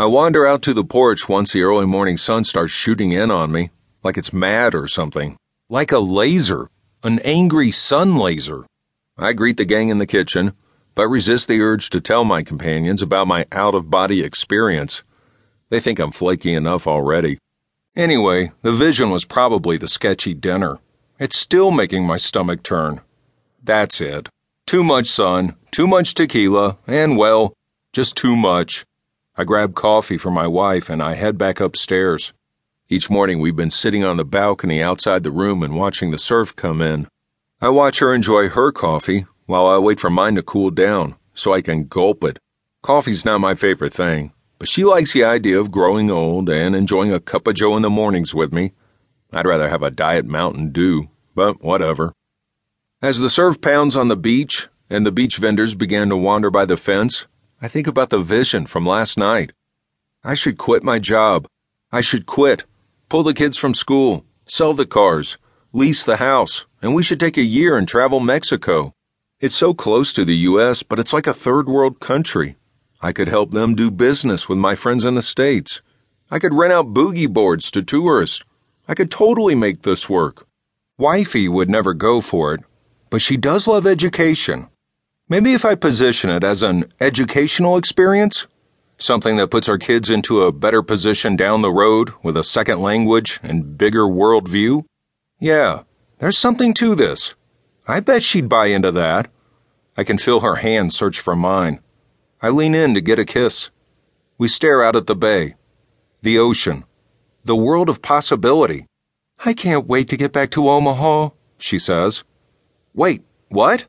I wander out to the porch once the early morning sun starts shooting in on me, like it's mad or something. Like a laser, an angry sun laser. I greet the gang in the kitchen, but resist the urge to tell my companions about my out of body experience. They think I'm flaky enough already. Anyway, the vision was probably the sketchy dinner. It's still making my stomach turn. That's it. Too much sun, too much tequila, and well, just too much. I grab coffee for my wife and I head back upstairs. Each morning we've been sitting on the balcony outside the room and watching the surf come in. I watch her enjoy her coffee while I wait for mine to cool down so I can gulp it. Coffee's not my favorite thing, but she likes the idea of growing old and enjoying a cup of joe in the mornings with me. I'd rather have a diet Mountain Dew, but whatever. As the surf pounds on the beach and the beach vendors began to wander by the fence, I think about the vision from last night. I should quit my job. I should quit, pull the kids from school, sell the cars, lease the house, and we should take a year and travel Mexico. It's so close to the U.S., but it's like a third world country. I could help them do business with my friends in the States. I could rent out boogie boards to tourists. I could totally make this work. Wifey would never go for it, but she does love education. Maybe if I position it as an educational experience, something that puts our kids into a better position down the road with a second language and bigger worldview. Yeah, there's something to this. I bet she'd buy into that. I can feel her hand search for mine. I lean in to get a kiss. We stare out at the bay, the ocean, the world of possibility. I can't wait to get back to Omaha, she says. Wait, what?